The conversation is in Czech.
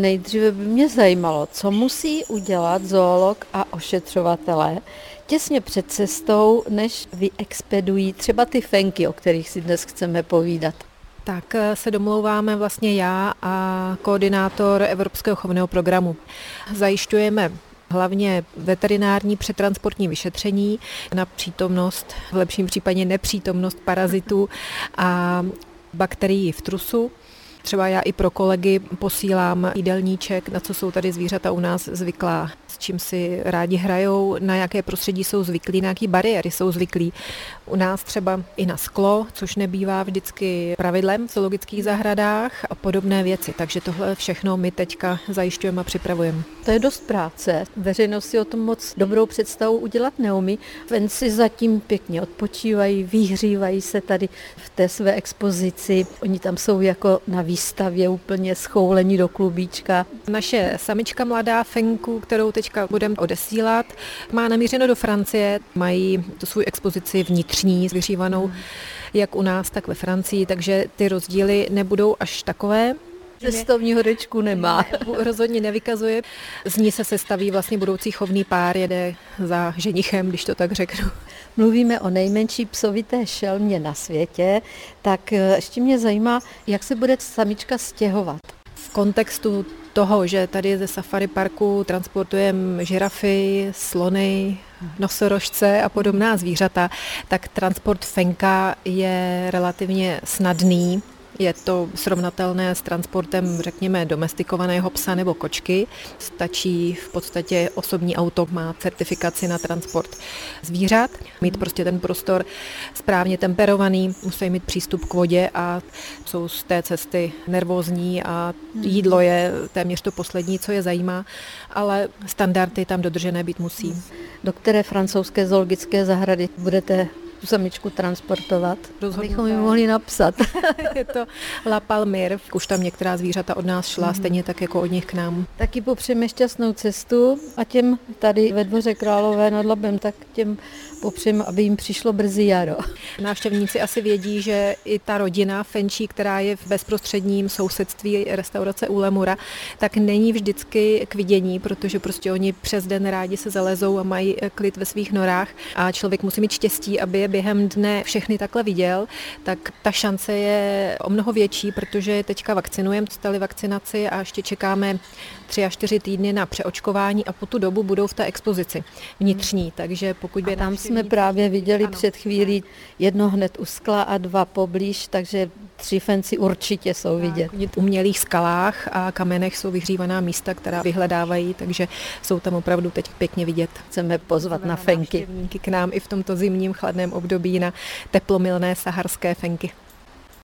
Nejdříve by mě zajímalo, co musí udělat zoolog a ošetřovatelé těsně před cestou, než vyexpedují třeba ty fenky, o kterých si dnes chceme povídat. Tak eh, se domlouváme vlastně já a koordinátor Evropského chovného programu. Zajišťujeme hlavně veterinární přetransportní vyšetření na přítomnost, v lepším případě nepřítomnost parazitů a bakterií v trusu. Třeba já i pro kolegy posílám jídelníček, na co jsou tady zvířata u nás zvyklá, s čím si rádi hrajou, na jaké prostředí jsou zvyklí, na jaké bariéry jsou zvyklí. U nás třeba i na sklo, což nebývá vždycky pravidlem v zoologických zahradách a podobné věci. Takže tohle všechno my teďka zajišťujeme a připravujeme. To je dost práce. Veřejnost si o tom moc dobrou představu udělat neumí. Venci zatím pěkně odpočívají, vyhřívají se tady v té své expozici. Oni tam jsou jako na výstavě úplně schoulení do klubíčka. Naše samička mladá Fenku, kterou teďka budeme odesílat, má namířeno do Francie. Mají tu svou expozici vnitřní, vyhřívanou jak u nás, tak ve Francii, takže ty rozdíly nebudou až takové. Cestovní horečku nemá. Ne, rozhodně nevykazuje. Z ní se sestaví vlastně budoucí chovný pár, jede za ženichem, když to tak řeknu. Mluvíme o nejmenší psovité šelmě na světě, tak eh, ještě mě zajímá, jak se bude samička stěhovat. V kontextu toho, že tady ze safari parku transportujeme žirafy, slony, nosorožce a podobná zvířata, tak transport fenka je relativně snadný. Je to srovnatelné s transportem, řekněme, domestikovaného psa nebo kočky. Stačí v podstatě osobní auto, má certifikaci na transport zvířat, mít prostě ten prostor správně temperovaný, musí mít přístup k vodě a jsou z té cesty nervózní a jídlo je téměř to poslední, co je zajímá, ale standardy tam dodržené být musí. Do které francouzské zoologické zahrady budete tu samičku transportovat. Bychom ji mohli napsat. je to La Palmyre. Už tam některá zvířata od nás šla, mm. stejně tak jako od nich k nám. Taky popřejeme šťastnou cestu a těm tady ve dvoře Králové nad Labem, tak těm popřejeme, aby jim přišlo brzy jaro. Návštěvníci asi vědí, že i ta rodina Fenčí, která je v bezprostředním sousedství restaurace u Lemura, tak není vždycky k vidění, protože prostě oni přes den rádi se zalezou a mají klid ve svých norách. A člověk musí mít štěstí, aby je během dne všechny takhle viděl, tak ta šance je o mnoho větší, protože teďka vakcinujeme, dostali vakcinaci a ještě čekáme tři až čtyři týdny na přeočkování a po tu dobu budou v té expozici vnitřní, takže pokud by... A tam jsme právě viděli ano. před chvílí jedno hned u skla a dva poblíž, takže tři fenci určitě jsou vidět. V umělých skalách a kamenech jsou vyhřívaná místa, která vyhledávají, takže jsou tam opravdu teď pěkně vidět. Chceme pozvat na fenky. k nám i v tomto zimním chladném období na teplomilné saharské fenky.